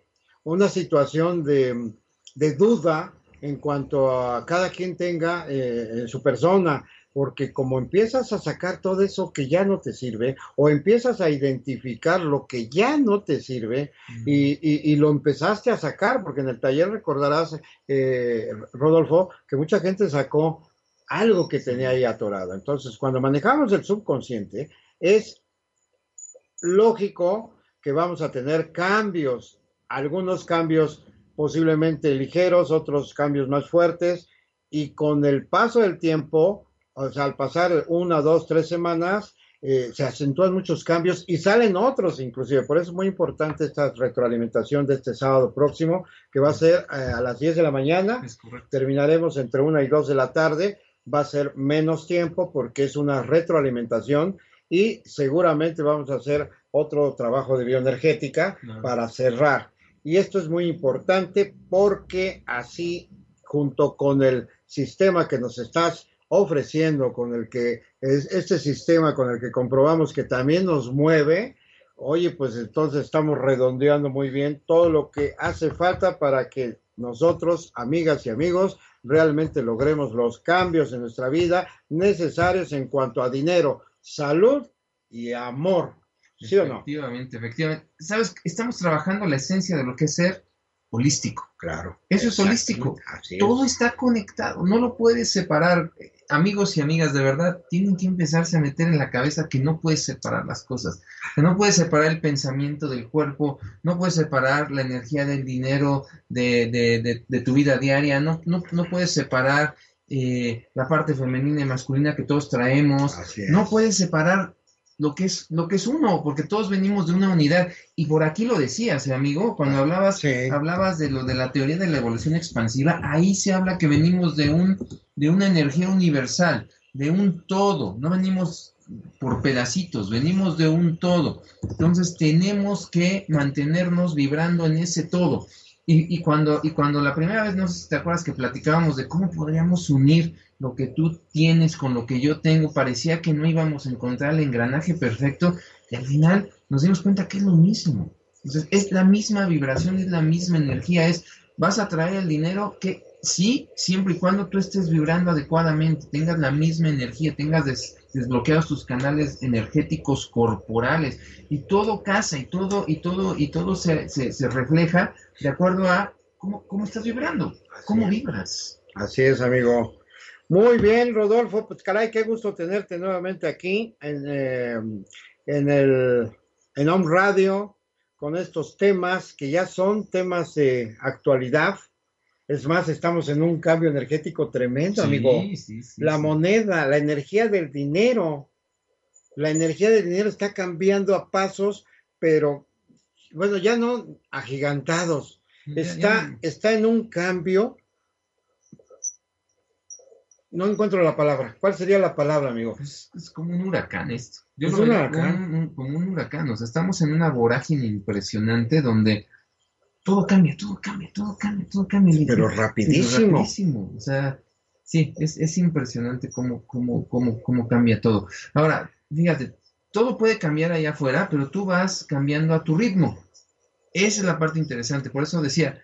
una situación de, de duda en cuanto a cada quien tenga eh, en su persona, porque como empiezas a sacar todo eso que ya no te sirve, o empiezas a identificar lo que ya no te sirve, y, y- y lo empezaste a sacar, porque en el taller recordarás, eh, Rodolfo, que mucha gente sacó algo que tenía ahí atorado. Entonces, cuando manejamos el subconsciente, es lógico que vamos a tener cambios, algunos cambios posiblemente ligeros, otros cambios más fuertes, y con el paso del tiempo, o sea, al pasar una, dos, tres semanas, eh, se acentúan muchos cambios y salen otros inclusive. Por eso es muy importante esta retroalimentación de este sábado próximo, que va a ser eh, a las 10 de la mañana. Terminaremos entre una y dos de la tarde. Va a ser menos tiempo porque es una retroalimentación y seguramente vamos a hacer otro trabajo de bioenergética para cerrar. Y esto es muy importante porque así, junto con el sistema que nos estás ofreciendo, con el que es este sistema con el que comprobamos que también nos mueve, oye, pues entonces estamos redondeando muy bien todo lo que hace falta para que nosotros, amigas y amigos, realmente logremos los cambios en nuestra vida necesarios en cuanto a dinero, salud y amor. ¿Sí o no? Efectivamente, efectivamente. Sabes, estamos trabajando la esencia de lo que es ser holístico. Claro. Eso es holístico. Todo está conectado, no lo puedes separar. Amigos y amigas, de verdad, tienen que empezarse a meter en la cabeza que no puedes separar las cosas, que no puedes separar el pensamiento del cuerpo, no puedes separar la energía del dinero de, de, tu vida diaria, no, no, no puedes separar eh, la parte femenina y masculina que todos traemos, no puedes separar lo que es lo que es uno, porque todos venimos de una unidad y por aquí lo decías, ¿eh, amigo, cuando hablabas hablabas de lo de la teoría de la evolución expansiva, ahí se habla que venimos de un de una energía universal, de un todo, no venimos por pedacitos, venimos de un todo. Entonces tenemos que mantenernos vibrando en ese todo. Y, y, cuando, y cuando la primera vez, no sé si te acuerdas que platicábamos de cómo podríamos unir lo que tú tienes con lo que yo tengo, parecía que no íbamos a encontrar el engranaje perfecto y al final nos dimos cuenta que es lo mismo. Entonces, es la misma vibración, es la misma energía, es, vas a traer el dinero que sí, siempre y cuando tú estés vibrando adecuadamente, tengas la misma energía, tengas desbloqueados tus canales energéticos corporales y todo casa y todo y todo y todo se, se, refleja de acuerdo a cómo, cómo estás vibrando, cómo vibras. Así es, amigo. Muy bien, Rodolfo, pues caray, qué gusto tenerte nuevamente aquí en, eh, en el en Home Radio con estos temas que ya son temas de actualidad. Es más, estamos en un cambio energético tremendo, amigo. la moneda, la energía del dinero, la energía del dinero está cambiando a pasos, pero bueno, ya no agigantados. Está, está en un cambio no encuentro la palabra. ¿Cuál sería la palabra, amigo? Es, como un huracán esto. Yo lo veo como un huracán. O sea, estamos en una vorágine impresionante donde todo cambia, todo cambia, todo cambia, todo cambia. Pero rapidísimo. rapidísimo. O sea, sí, es, es impresionante cómo, cómo, cómo, cómo cambia todo. Ahora, fíjate, todo puede cambiar allá afuera, pero tú vas cambiando a tu ritmo. Esa es la parte interesante. Por eso decía,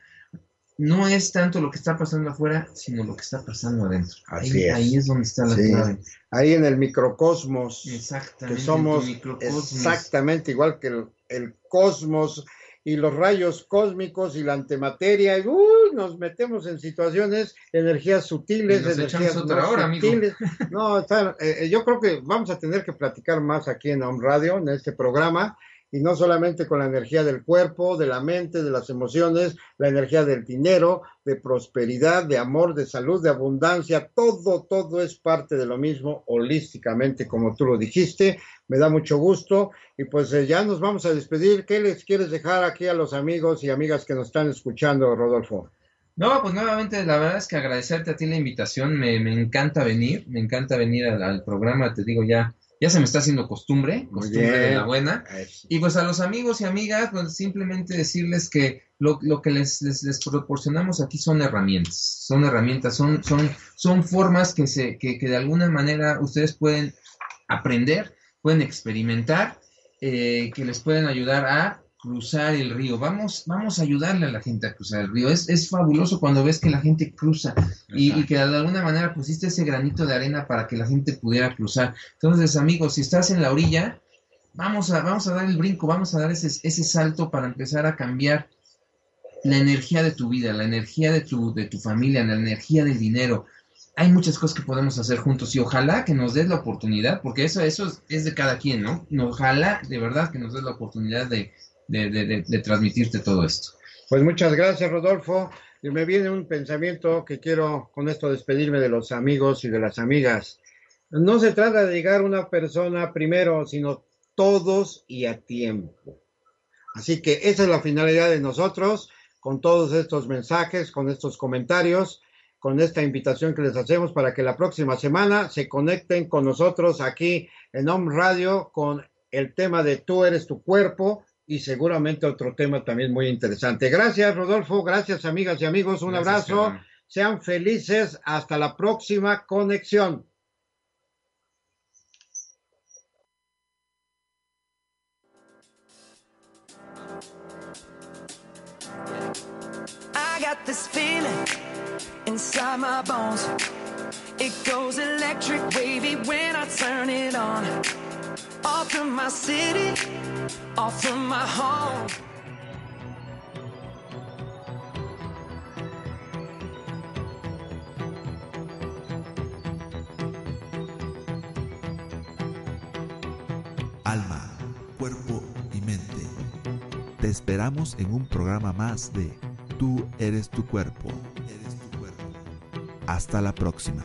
no es tanto lo que está pasando afuera, sino lo que está pasando adentro. Así ahí, es. ahí es donde está la clave. Ahí en el microcosmos. Exactamente. Que somos exactamente igual que el, cosmos y los rayos cósmicos y la antimateria. Y, nos metemos en situaciones, energías sutiles, energías otra hora, sutiles. No, está, eh, yo creo que vamos a tener que platicar más aquí en Home Radio, en este programa y no solamente con la energía del cuerpo, de la mente, de las emociones, la energía del dinero, de prosperidad, de amor, de salud, de abundancia, todo, todo es parte de lo mismo holísticamente, como tú lo dijiste. Me da mucho gusto y pues eh, ya nos vamos a despedir. ¿Qué les quieres dejar aquí a los amigos y amigas que nos están escuchando, Rodolfo? No, pues nuevamente la verdad es que agradecerte a ti la invitación, me, encanta venir, me encanta venir al programa, te digo ya, ya se me está haciendo costumbre, costumbre de la buena. Y pues a los amigos y amigas, pues simplemente decirles que lo, que les, les, proporcionamos aquí son herramientas, son herramientas, son, son, son formas que, se, que, que de alguna manera ustedes pueden aprender, pueden experimentar, eh, que les pueden ayudar a cruzar el río. Vamos, vamos a ayudarle a la gente a cruzar el río. Es, es fabuloso cuando ves que la gente cruza y, que de alguna manera pusiste ese granito de arena para que la gente pudiera cruzar. Entonces, amigos, si estás en la orilla, vamos a, vamos a dar el brinco, vamos a dar ese, ese salto para empezar a cambiar la energía de tu vida, la energía de tu, de tu familia, la energía del dinero. hay muchas cosas que podemos hacer juntos y ojalá que nos des la oportunidad, porque eso, eso es, de cada quien, ¿no? Ojalá de verdad que nos des la oportunidad de, de, transmitirte todo esto. Pues muchas gracias, Rodolfo. Y me viene un pensamiento que quiero con esto despedirme de los amigos y de las amigas. No se trata de llegar una persona primero, sino todos y a tiempo. Así que esa es la finalidad de nosotros con todos estos mensajes, con estos comentarios con esta invitación que les hacemos para que la próxima semana se conecten con nosotros aquí en Home Radio con el tema de tú eres tu cuerpo y seguramente otro tema también muy interesante. Gracias, Rodolfo. Gracias, amigas y amigos. Un abrazo. Sean felices. Hasta la próxima conexión. I got this feeling. inside my bones. It goes electric wavy when I turn it on. Off from my city, off from my home. Alma, cuerpo y mente. Te esperamos en un programa más de Tú eres tu cuerpo. Hasta la próxima.